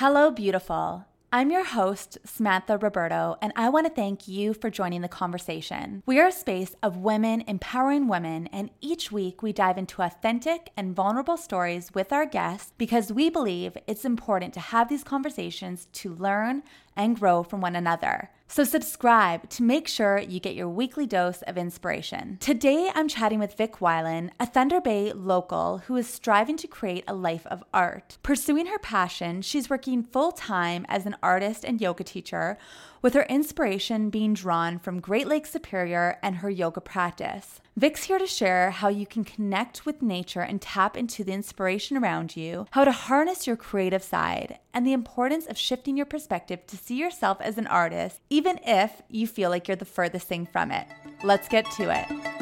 Hello, beautiful. I'm your host, Samantha Roberto, and I want to thank you for joining the conversation. We are a space of women empowering women, and each week we dive into authentic and vulnerable stories with our guests because we believe it's important to have these conversations to learn and grow from one another. So, subscribe to make sure you get your weekly dose of inspiration. Today, I'm chatting with Vic Weiland, a Thunder Bay local who is striving to create a life of art. Pursuing her passion, she's working full time as an artist and yoga teacher, with her inspiration being drawn from Great Lake Superior and her yoga practice. Vic's here to share how you can connect with nature and tap into the inspiration around you, how to harness your creative side, and the importance of shifting your perspective to see yourself as an artist, even if you feel like you're the furthest thing from it. Let's get to it.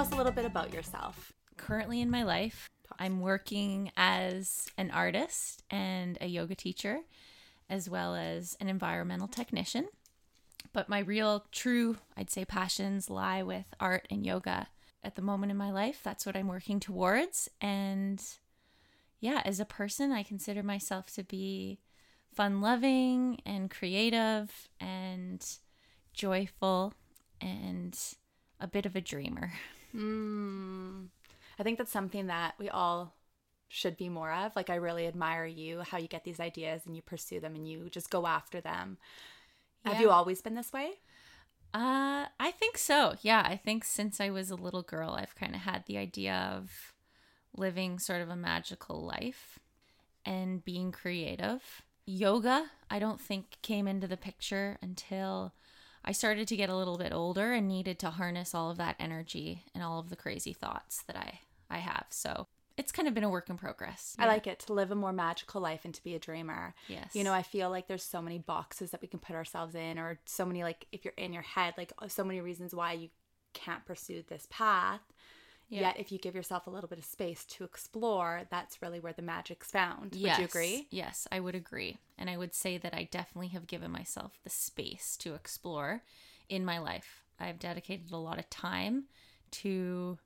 Tell us a little bit about yourself. Currently in my life, I'm working as an artist and a yoga teacher, as well as an environmental technician. But my real, true, I'd say, passions lie with art and yoga. At the moment in my life, that's what I'm working towards. And yeah, as a person, I consider myself to be fun loving and creative and joyful and a bit of a dreamer. Mm. I think that's something that we all should be more of. Like, I really admire you, how you get these ideas and you pursue them and you just go after them. Have you always been this way? Uh, I think so. Yeah, I think since I was a little girl, I've kind of had the idea of living sort of a magical life and being creative. Yoga, I don't think came into the picture until I started to get a little bit older and needed to harness all of that energy and all of the crazy thoughts that I I have. So, it's kind of been a work in progress. I like it to live a more magical life and to be a dreamer. Yes. You know, I feel like there's so many boxes that we can put ourselves in, or so many, like, if you're in your head, like, so many reasons why you can't pursue this path. Yeah. Yet, if you give yourself a little bit of space to explore, that's really where the magic's found. Yes. Would you agree? Yes, I would agree. And I would say that I definitely have given myself the space to explore in my life. I've dedicated a lot of time to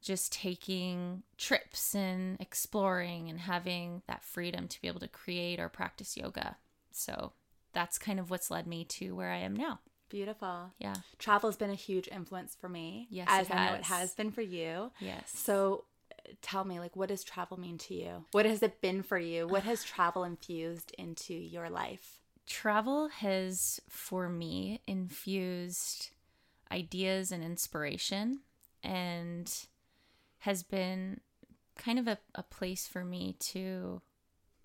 just taking trips and exploring and having that freedom to be able to create or practice yoga. So that's kind of what's led me to where I am now. Beautiful. Yeah. Travel has been a huge influence for me. Yes, as I know it has. has been for you. Yes. So tell me, like, what does travel mean to you? What has it been for you? What has travel infused into your life? travel has for me infused ideas and inspiration and has been kind of a, a place for me to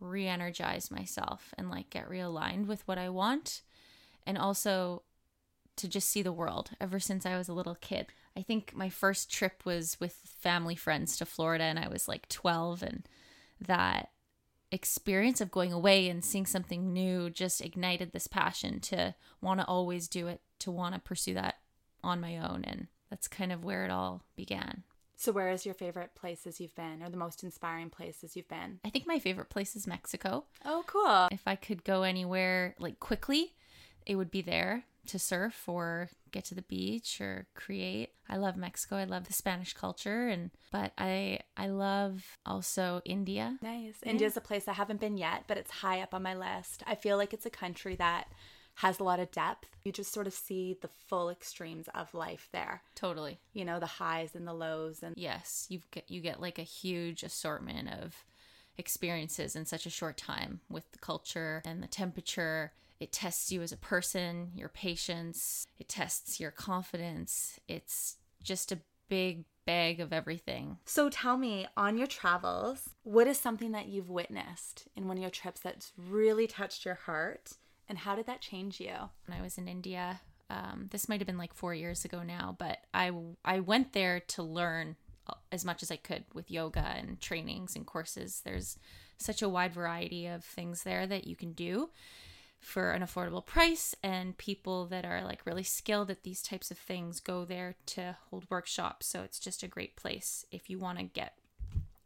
re-energize myself and like get realigned with what i want and also to just see the world ever since i was a little kid i think my first trip was with family friends to florida and i was like 12 and that experience of going away and seeing something new just ignited this passion to want to always do it, to want to pursue that on my own. And that's kind of where it all began. So, where is your favorite places you've been, or the most inspiring places you've been? I think my favorite place is Mexico. Oh, cool. If I could go anywhere like quickly, it would be there to surf or get to the beach or create. I love Mexico. I love the Spanish culture and but I I love also India. Nice. India's a place I haven't been yet, but it's high up on my list. I feel like it's a country that has a lot of depth. You just sort of see the full extremes of life there. Totally. You know, the highs and the lows and yes you get you get like a huge assortment of experiences in such a short time with the culture and the temperature it tests you as a person your patience it tests your confidence it's just a big bag of everything So tell me, on your travels, what is something that you've witnessed in one of your trips that's really touched your heart? And how did that change you? when i was in india um, this might have been like four years ago now but i i went there to learn as much as i could with yoga and trainings and courses there's such a wide variety of things there that you can do for an affordable price and people that are like really skilled at these types of things go there to hold workshops so it's just a great place if you want to get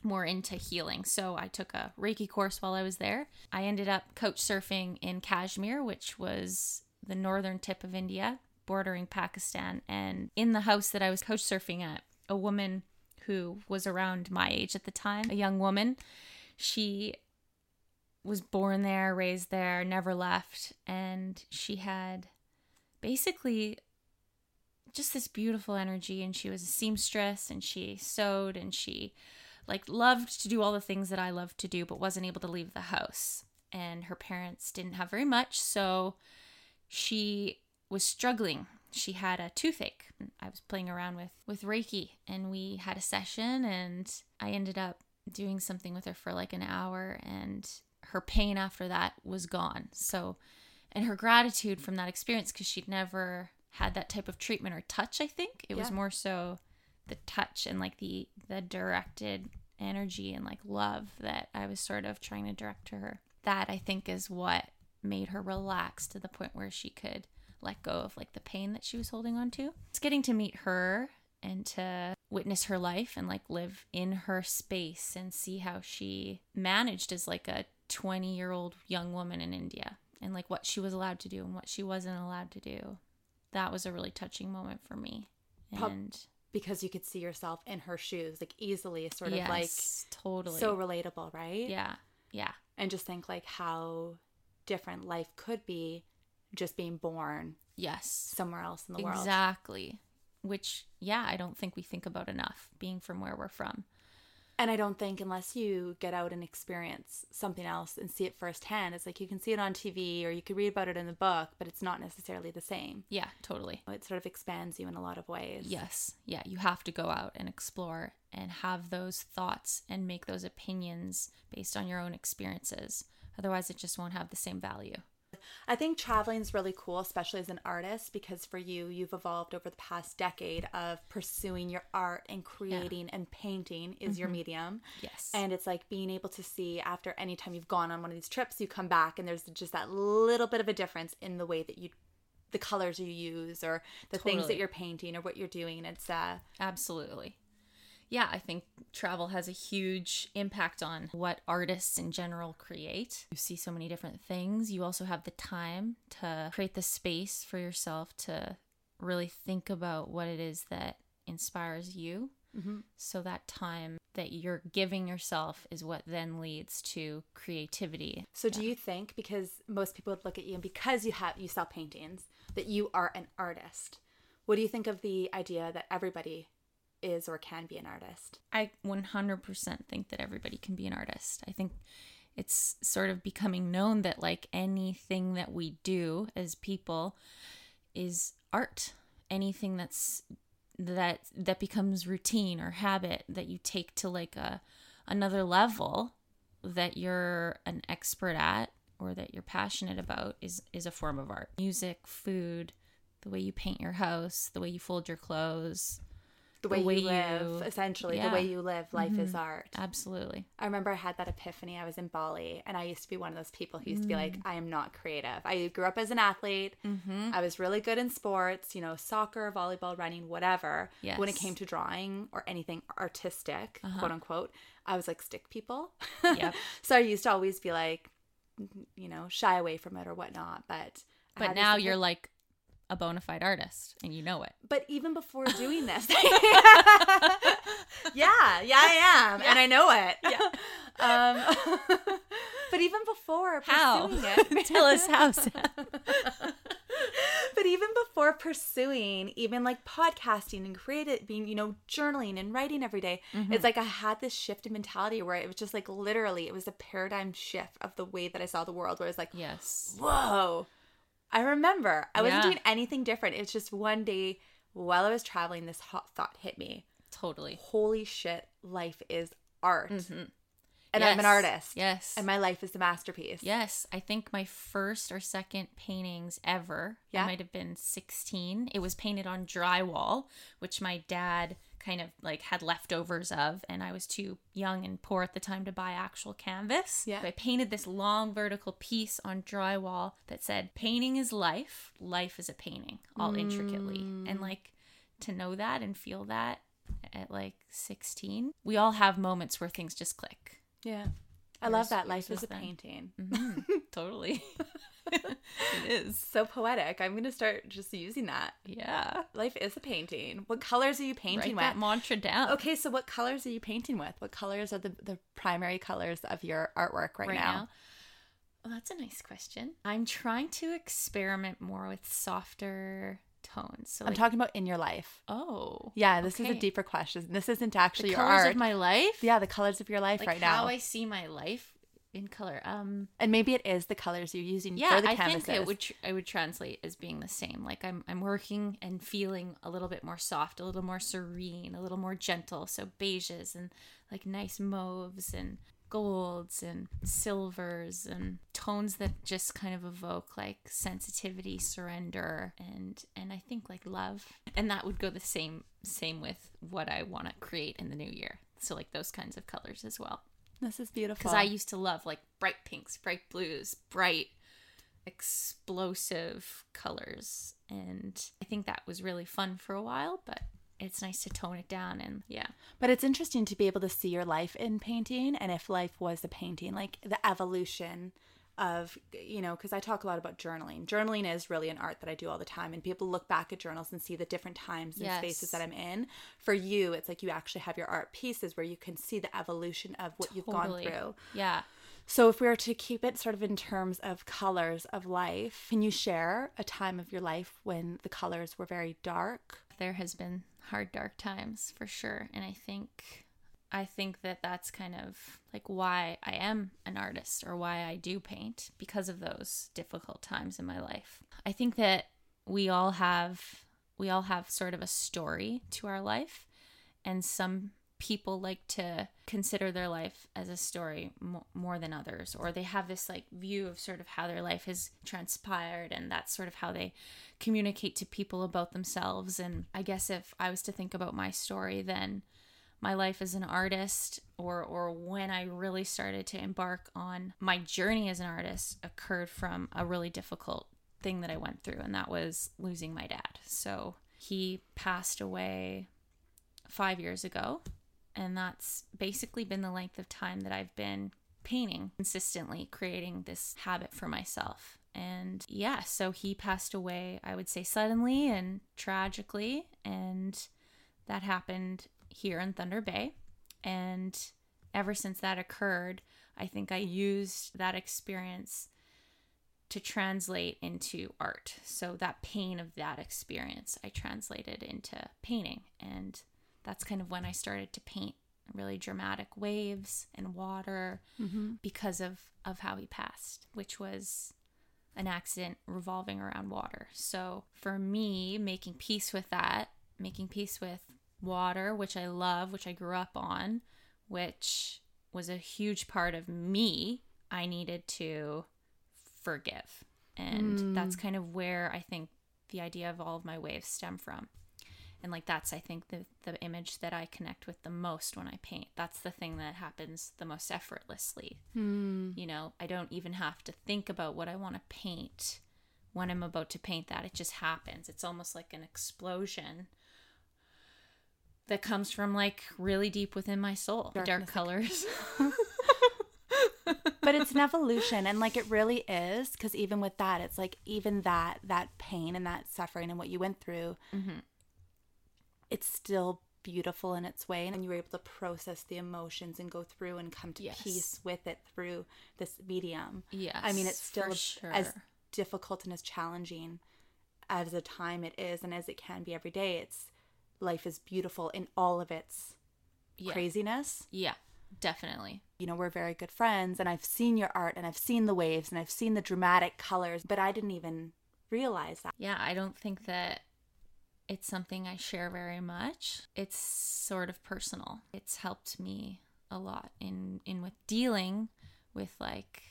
more into healing. So I took a Reiki course while I was there. I ended up couch surfing in Kashmir, which was the northern tip of India, bordering Pakistan. And in the house that I was couch surfing at, a woman who was around my age at the time, a young woman, she was born there, raised there, never left. And she had basically just this beautiful energy. And she was a seamstress and she sewed and she like loved to do all the things that I loved to do, but wasn't able to leave the house. And her parents didn't have very much. So she was struggling. She had a toothache. I was playing around with with Reiki and we had a session and I ended up doing something with her for like an hour and her pain after that was gone. So and her gratitude from that experience cuz she'd never had that type of treatment or touch, I think. It was more so the touch and like the the directed energy and like love that I was sort of trying to direct to her. That I think is what made her relax to the point where she could let go of like the pain that she was holding on to. It's getting to meet her and to witness her life and like live in her space and see how she managed as like a 20 year old young woman in India and like what she was allowed to do and what she wasn't allowed to do. That was a really touching moment for me. And because you could see yourself in her shoes, like easily, sort of yes, like totally. so relatable, right? yeah. Yeah. And just think like how different life could be just being born Yes. somewhere else in the world. Exactly. Which, yeah, I don't think we think about enough being from where we're from. And I don't think unless you get out and experience something else and see it firsthand, it's like you can see it on TV or you could read about it in the book, but it's not necessarily the same. Yeah, totally. It sort of expands you in a lot of ways. Yes. Yeah, you have to go out and explore and have those thoughts and make those opinions based on your own experiences. Otherwise, it just won't have the same value. I think traveling is really cool, especially as an artist, because for you, you've evolved over the past decade of pursuing your art and creating and painting is your medium. Yes. And it's like being able to see after any time you've gone on one of these trips, you come back and there's just that little bit of a difference in the way that you, the colors you use or the things that you're painting or what you're doing. It's, uh, Absolutely. Yeah, I think travel has a huge impact on what artists in general create. You see so many different things. You also have the time to create the space for yourself to really think about what it is that inspires you. Mm-hmm. So that time that you're giving yourself is what then leads to creativity. So do you think because most people would look at you and because you have you sell paintings that you are an artist? What do you think of the idea that everybody is or can be an artist? I 100% think that everybody can be an artist. I think it's sort of becoming known that like anything that we do as people is art. Anything that's that that becomes routine or habit that you take to like a another level that you're an expert at or that you're passionate about is is a form of art. Music, food, the way you paint your house, the way you fold your clothes. The way, way you live, essentially, yeah. the way you live, life is art. Absolutely. I remember I had that epiphany. I was in Bali, and I used to be one of those people who used to be Mm. like, I am not creative. I grew up as an athlete. Mm-hmm. I was really good in sports, you know, soccer, volleyball, running, whatever. Yes. When it Uh-huh. came to drawing or anything artistic, quote unquote, I was like stick people. Yep. so I used to always be like, you know, shy away from it or whatnot. But But now you're like a bona fide artist and you know it. But even before doing this, yeah, yeah, I am, and I know it. Yeah. Um, but even before How? pursuing it, Tell us how. But even before pursuing, even like podcasting and creative, being you know journaling and writing every day, Mm-hmm. it's like I had this shift in mentality where it was just like literally, it was a paradigm shift of the way that I saw the world. Where it's like, yes. whoa. I remember I wasn't Yeah. doing anything different. It's just one day while I was traveling, this hot thought hit me. Totally. Holy shit, life is art. Mhm. And I'm an artist. Yes. And my life is the masterpiece. Yes, I think my first or second paintings ever. Yeah. I might have been 16. It was painted on drywall, which my dad kind of like had leftovers of, and I was too young and poor at the time to buy actual canvas. Yeah. So I painted this long vertical piece on drywall that said, Painting is life, life is a painting, all intricately. Mm. And like to know that and feel that at like 16, we all have moments where things just click Yeah. I love that. Life is a then. painting. Mhm, totally. it is. So poetic. I'm going to start just using that. Yeah. Life is a painting. What colors are you painting Write that with? mantra down. Okay, so what colors are you painting with? What colors are the, the primary colors of your artwork right, now? Well, that's a nice question. I'm trying to experiment more with softer tones. So I'm like, talking about in your life. Oh. Yeah, this is a deeper question. This isn't actually The your colors art. of my life? yeah, the colors of your life Like right now. how. I see my life in color. Um and maybe it is the colors you're using yeah, for the I canvases. think it would tr- I would translate as being the same. Like I'm I'm working and feeling a little bit more soft, a little more serene, a little more gentle. So beiges and like nice mauves and golds and silvers and tones that just kind of evoke like sensitivity, surrender and and I think like love. And that would go the same same with what I want to create in the new year. So like those kinds of colors as well This is beautiful. because I used to love like bright pinks, bright blues, bright explosive colors and I think that was really fun for a while, but it's nice to tone it down and yeah. But it's interesting to be able to see your life in painting and if life was a painting, like the evolution of, you know, because I talk a lot about journaling. Journaling is really an art that I do all the time, and people look back at journals and see the different times and Yes. spaces that I'm in. For you, it's like you actually have your art pieces where you can see the evolution of what you've gone through. Yeah. So, if we were to keep it sort of in terms of colors of life, can you share a time of your life when the colors were very dark? There has been hard dark times for sure and I think I think that that's kind of like why I am an artist or why I do paint because of those difficult times in my life. I think that we all have we all have sort of a story to our life and some people like to consider their life as a story mo- more than others or they have this like view of sort of how their life has transpired and that's sort of how they communicate to people about themselves and i guess if i was to think about my story then my life as an artist or or when I really started to embark on my journey as an artist occurred from a really difficult thing that I went through and that was losing my dad. So he passed away 5 years ago and that's basically been the length of time that I've been painting consistently creating this habit for myself. And yeah, so he passed away I would say suddenly and tragically and that happened here in Thunder Bay. And ever since that occurred, I think I used that experience to translate into art. So that pain of that experience, I translated into painting. And that's kind of when I started to paint really dramatic waves and water mm-hmm. because of, of how he passed, which was an accident revolving around water. So for me, making peace with that, making peace with water, which I love, which I grew up on, which was a huge part of me, I needed to forgive. And that's mm. kind of where I think the idea of all of my waves stem from. And like that's I think the the image that I connect with the most when I paint. That's the thing that happens the most effortlessly. You know, I don't even have to think about what I want to paint when I'm about to paint that. It just happens. It's almost like an explosion that comes from like really deep within my soul. The dark colors. but it's an evolution and like it really is because even with that it's like even that that pain and that suffering and what you went through Mm-hmm. It's still beautiful in its way and you were able to process the emotions and go through and come to Yes. peace with it through this medium yes. i mean it's still as- sure. as difficult and as challenging as a time it is and as it can be every day it's life is beautiful in all of its yeah. craziness Yeah, definitely. you know, we're very good friends and I've seen your art and I've seen the waves and I've seen the dramatic colors, but I didn't even realize that. Yeah, I don't think that it's something I share very much. It's sort of personal. It's helped me a lot in in with dealing with like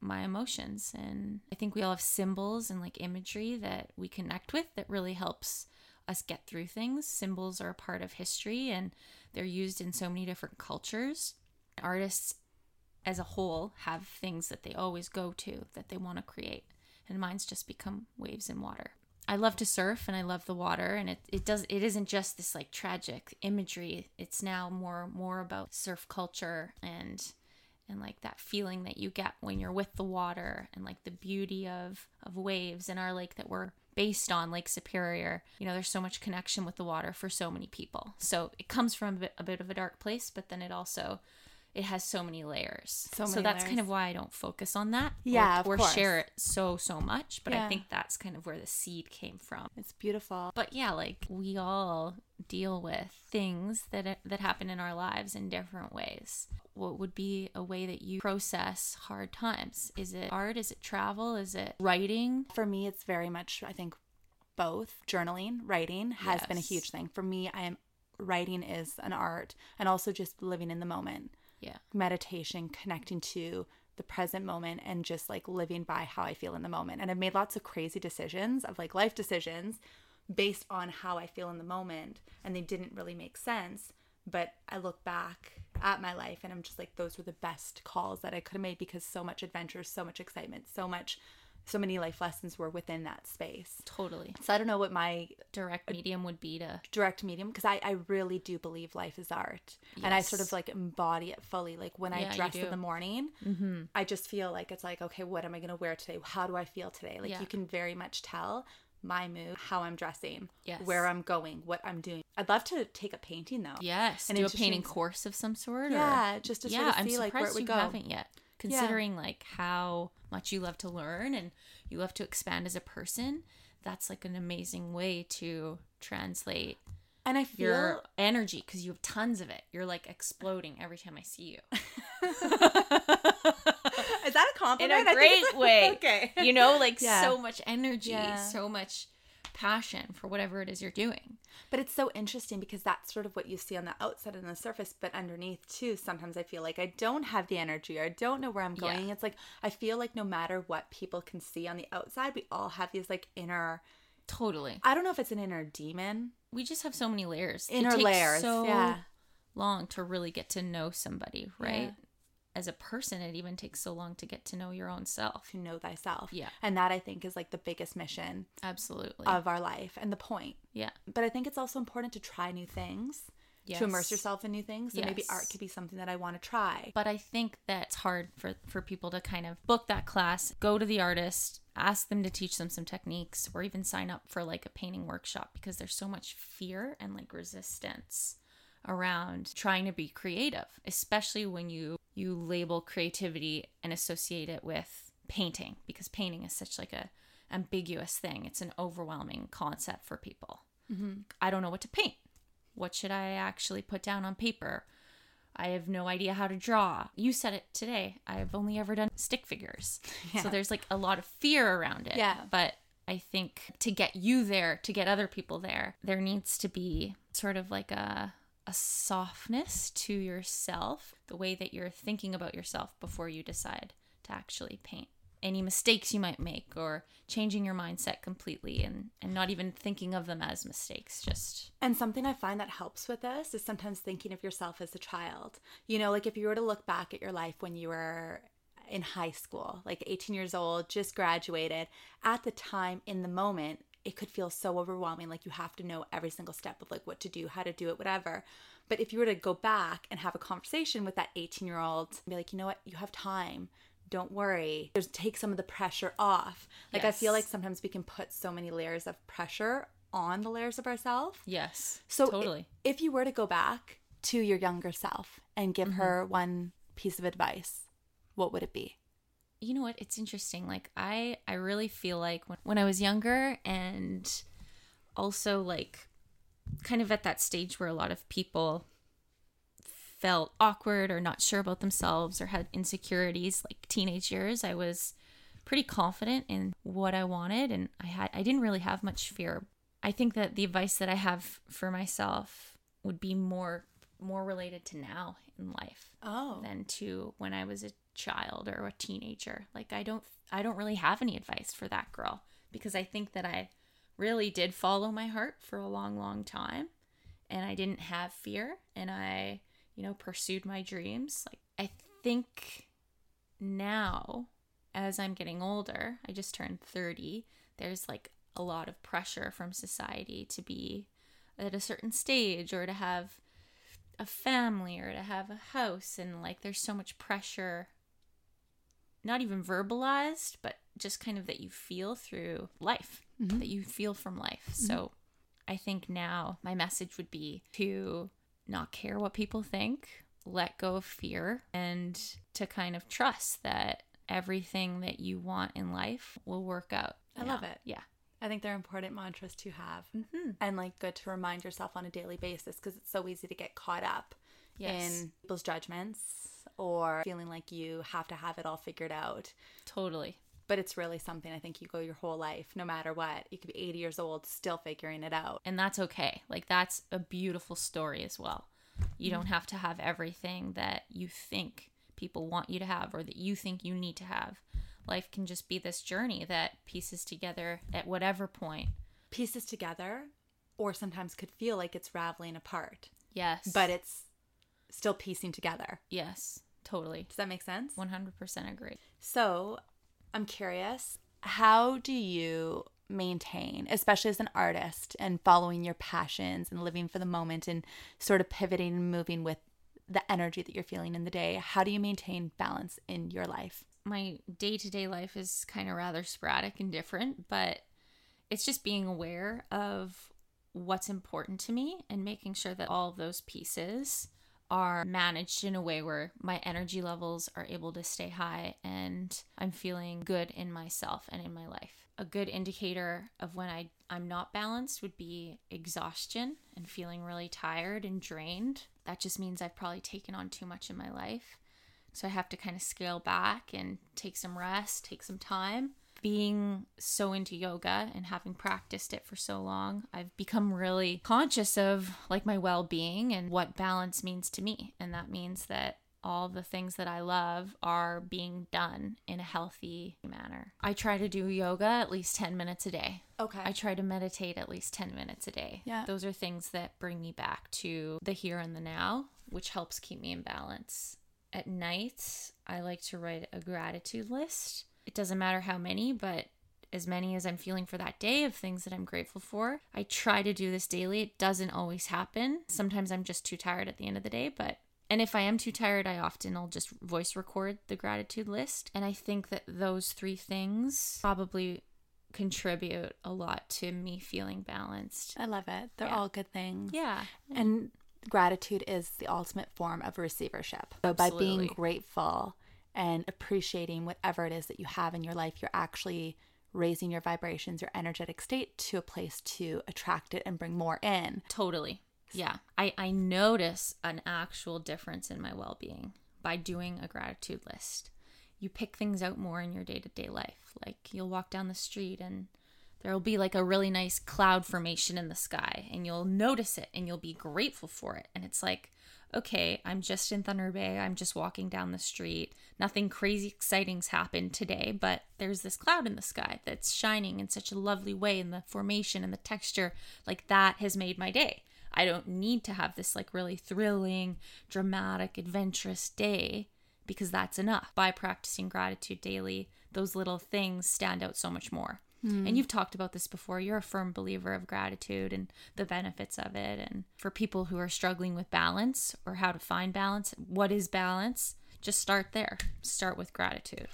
my emotions and I think we all have symbols and like imagery that we connect with that really helps us get through things. Symbols are a part of history and they're used in so many different cultures. Artists as a whole have things that they always go to that they want to create and mine's just become waves and water i love to surf and i love the water and it, it does it isn't just this like tragic imagery it's now more more about surf culture and and like that feeling that you get when you're with the water and like the beauty of of waves in our lake that we're based on Lake Superior. You know, there's so much connection with the water for so many people. So it comes from a bit, a bit of a dark place, but then it also it has so many layers. So so that's layers. kind of why I don't focus on that. Yeah, or, or share it so so much. But Yeah. I think that's kind of where the seed came from. It's beautiful. But yeah, like we all deal with things that that happen in our lives in different ways. What would be a way that you process hard times? Is it art? Is it travel? Is it writing? For me, it's very much, I think, both. Journaling, writing has been a huge thing. For me, I am writing is an art and also just living in the moment. Yeah. Meditation, connecting to the present moment and just like living by how I feel in the moment. And I've made lots of crazy decisions of like life decisions based on how I feel in the moment and they didn't really make sense. But I look back at my life and I'm just like, those were the best calls that I could have made because so much adventure, so much excitement, so much, so many life lessons were within that space. Totally. So I don't know what my Direct medium would be to direct medium because I, I really do believe life is art and I sort of like embody it fully. Like when Yeah, I dress in the morning, mm-hmm. I just feel like it's like, okay, what am I going to wear today? How do I feel today? Like Yeah. you can very much tell my mood, how I'm dressing, Yes. where I'm going, what I'm doing. I'd love to take a painting though. Yes. And do a painting course of some sort. or- Yeah, just to yeah, sort of I'm see like where it would you go. haven't yet. Considering like how much you love to learn and you love to expand as a person, that's like an amazing way to translate And I feel your energy because you have tons of it. You're like exploding every time I see you. is that a In compliment? a I think it's- great way. okay. You know, like Yeah. so much energy, Yeah. so much passion for whatever it is you're doing. But it's so interesting because that's sort of what you see on the outside and the surface, but underneath too. Sometimes I feel like I don't have the energy or I don't know where I'm Yeah. going. It's like I feel like no matter what people can see on the outside, we all have these like inner. Totally. I don't know if it's an inner demon, We just have so many layers. inner it takes layers. so yeah, long to really get to know somebody, right? Yeah. As a person, it even takes so long to get to know your own self. to know thyself. Yeah. and that I think is like the biggest mission Absolutely. of our life and the point. yeah. But I think it's also important to try new things, to immerse yourself in new things. So maybe art could be something that I want to try. But I think that's hard for, for people to kind of book that class, go to the artist, ask them to teach them some techniques, or even sign up for like a painting workshop because there's so much fear and like resistance around trying to be creative, especially when you you label creativity and associate it with painting because painting is such like a ambiguous thing. It's an overwhelming concept for people. Mm-hmm. I don't know what to paint. What should I actually put down on paper? I have no idea how to draw. You said it today. I've only ever done stick figures. Yeah. So there's like a lot of fear around it. Yeah. But I think to get you there, to get other people there, there needs to be sort of like a a softness to yourself, the way that you're thinking about yourself before you decide to actually paint. Any mistakes you might make or changing your mindset completely and, and not even thinking of them as mistakes, just And something I find that helps with this is sometimes thinking of yourself as a child. You know, like if you were to look back at your life when you were in high school, like 18 years old, just graduated, at the time, in the moment, it could feel so overwhelming. Like you have to know every single step of like what to do, how to do it, whatever. But if you were to go back and have a conversation with that 18 year old, be like, you know what, you have time. Don't worry. Just take some of the pressure off. Like I feel like sometimes we can put so many layers of pressure on the layers of ourselves yes. so totally. if you were to go back to your younger self and give Mm-hmm. her one piece of advice, what would it be? You know what? It's interesting. Like i i really feel like when, when i was younger and also like kind of at that stage where a lot of people felt awkward or not sure about themselves or had insecurities like teenage years i was pretty confident in what i wanted and i had i didn't really have much fear. I think that the advice that i have for myself would be more more related to now in life Oh, than to when I was a child or a teenager. Like I don't I don't really have any advice for that girl because I think that I really did follow my heart for a long long time and I didn't have fear and I, you know, pursued my dreams. Like I think now as I'm getting older, I just turned 30, there's like a lot of pressure from society to be at a certain stage or to have a family or to have a house and like there's so much pressure not even verbalized but just kind of that you feel through life Mhm. that you feel from life so i think now my message would be to not care what people think let go of fear and to kind of trust that everything that you want in life will work out I you love it. yeah I think they're important mantras to have mm-hmm. and like good to remind yourself on a daily basis because it's so easy to get caught up yes in people's judgments or feeling like you have to have it all figured out. totally But it's really something I think you go your whole life, no matter what. You could be 80 years old, still figuring it out. and that's okay. Like that's a beautiful story as well. You don't mm-hmm. have to have everything that you think people want you to have or that you think you need to have. Life can just be this journey that pieces together at whatever point. Pieces together, or sometimes could feel like it's raveling apart, Yes. but it's still piecing together. yes, totally. Does that make sense? 100% agree. So, I'm curious, how do you maintain, especially as an artist and following your passions and living for the moment and sort of pivoting and moving with the energy that you're feeling in the day? How do you maintain balance in your life? My day-to-day life is kind of rather sporadic and different, but it's just being aware of what's important to me and making sure that all of those pieces are managed in a way where my energy levels are able to stay high and I'm feeling good in myself and in my life. A good indicator of when I, I'm not balanced would be exhaustion and feeling really tired and drained. That just means I've probably taken on too much in my life. So I have to kind of scale back and take some rest, take some time. Being so into yoga and having practiced it for so long, I've become really conscious of like my well-being and what balance means to me. And that means that all the things that I love are being done in a healthy manner. I try to do yoga at least 10 minutes a day. Okay. I try to meditate at least 10 minutes a day. Yeah. Those are things that bring me back to the here and the now, which helps keep me in balance. At night, I like to write a gratitude list. It doesn't matter how many, but as many as I'm feeling for that day of things that I'm grateful for. I try to do this daily. It doesn't always happen. Sometimes I'm just too tired at the end of the day, but and if I am too tired, I often will just voice record the gratitude list. And I think that those three things probably contribute a lot to me feeling balanced. I love it. They're Yeah. all good things. Yeah. And gratitude is the ultimate form of receivership. So by being grateful and appreciating whatever it is that you have in your life, you're actually raising your vibrations, your energetic state to a place to attract it and bring more in. Totally. Yeah. I, I notice an actual difference in my well being by doing a gratitude list. You pick things out more in your day to day life. Like you'll walk down the street and there will be like a really nice cloud formation in the sky and you'll notice it and you'll be grateful for it. And it's like, okay, I'm just in Thunder Bay. I'm just walking down the street. Nothing crazy exciting's happened today, but there's this cloud in the sky that's shining in such a lovely way and the formation and the texture like that has made my day. I don't need to have this like really thrilling, dramatic, adventurous day because that's enough. By practicing gratitude daily, those little things stand out so much more. And hmm. you've talked about this before. You're a firm believer of gratitude and the benefits of it. And for people who are struggling with balance or how to find balance, what is balance? Just start there. Start with gratitude.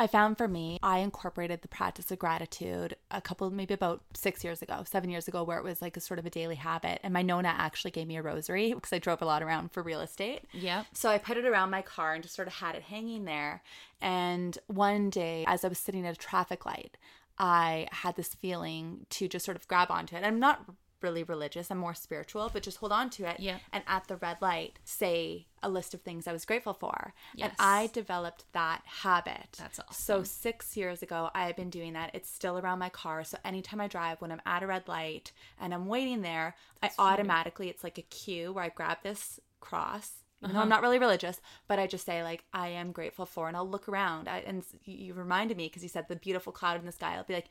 I found for me, I incorporated the practice of gratitude a couple, maybe about six years ago, seven years ago, where it was like a sort of a daily habit. And my Nona actually gave me a rosary because I drove a lot around for real estate. Yep. So I put it around my car and just sort of had it hanging there. And one day, as I was sitting at a traffic light, I had this feeling to just sort of grab onto it. I'm not really religious, I'm more spiritual, but just hold on to it. Yeah. And at the red light, say a list of things I was grateful for. Yes. And I developed that habit. That's awesome. So six years ago, I have been doing that. It's still around my car. So anytime I drive, when I'm at a red light and I'm waiting there, I automatically, it's like a cue where I grab this cross. Even though I'm uh-huh. not really religious, but I just say like I am grateful for, and I'll look around. I, and you you reminded me because you said the beautiful cloud in the sky. I'll be like,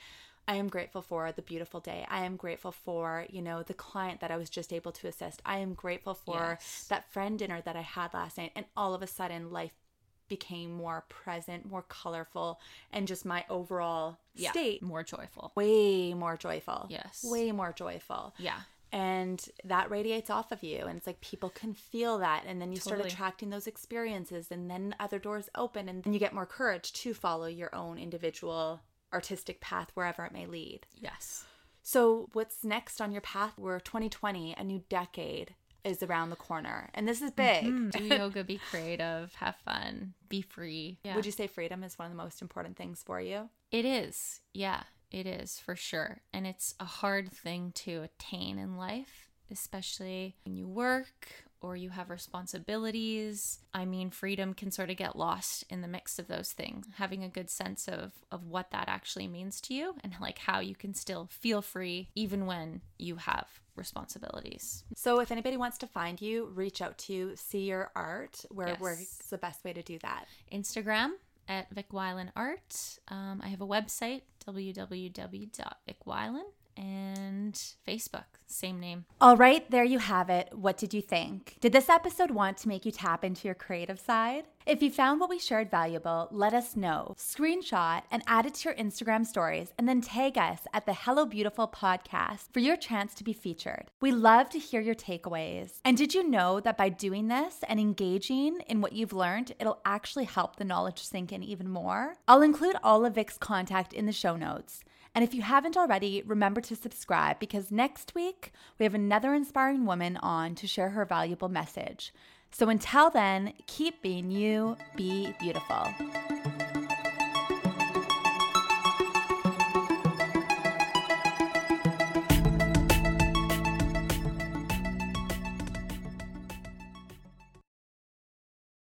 I am grateful for the beautiful day. I am grateful for you know the client that I was just able to assist. I am grateful for Yes. that friend dinner that I had last night. And all of a sudden, life became more present, more colorful, and just my overall Yeah. state More joyful. way more joyful. Yes. Way more joyful. Yeah. And that radiates off of you. And it's like people can feel that. And then you start attracting those experiences and then other doors open and then you get more courage to follow your own individual artistic path wherever it may lead. Yes. so what's next on your path? We're 2020 a new decade is around the corner and this is big. Mm-hmm. Do yoga, be creative, have fun, be free. Yeah. would you say freedom is one of the most important things for you? It is. Yeah, it is for sure. And it's a hard thing to attain in life, especially when you work or you have responsibilities. I mean, freedom can sort of get lost in the mix of those things. Having a good sense of of what that actually means to you and like how you can still feel free even when you have responsibilities. so if anybody wants to find you reach out to you see your art where Yes. where's the best way to do that Instagram at Vic Weiland Art. Um, I have a website, www.vicweiland, and Facebook, same name. All right, there you have it. What did you think? Did this episode want to make you tap into your creative side? If you found what we shared valuable, let us know. Screenshot and add it to your Instagram stories, and then tag us at the Hello Beautiful podcast for your chance to be featured. We love to hear your takeaways. And did you know that by doing this and engaging in what you've learned, it'll actually help the knowledge sink in even more? I'll include all of Vic's contact in the show notes. And if you haven't already, remember to subscribe because next week we have another inspiring woman on to share her valuable message. So until then, keep being you, be beautiful.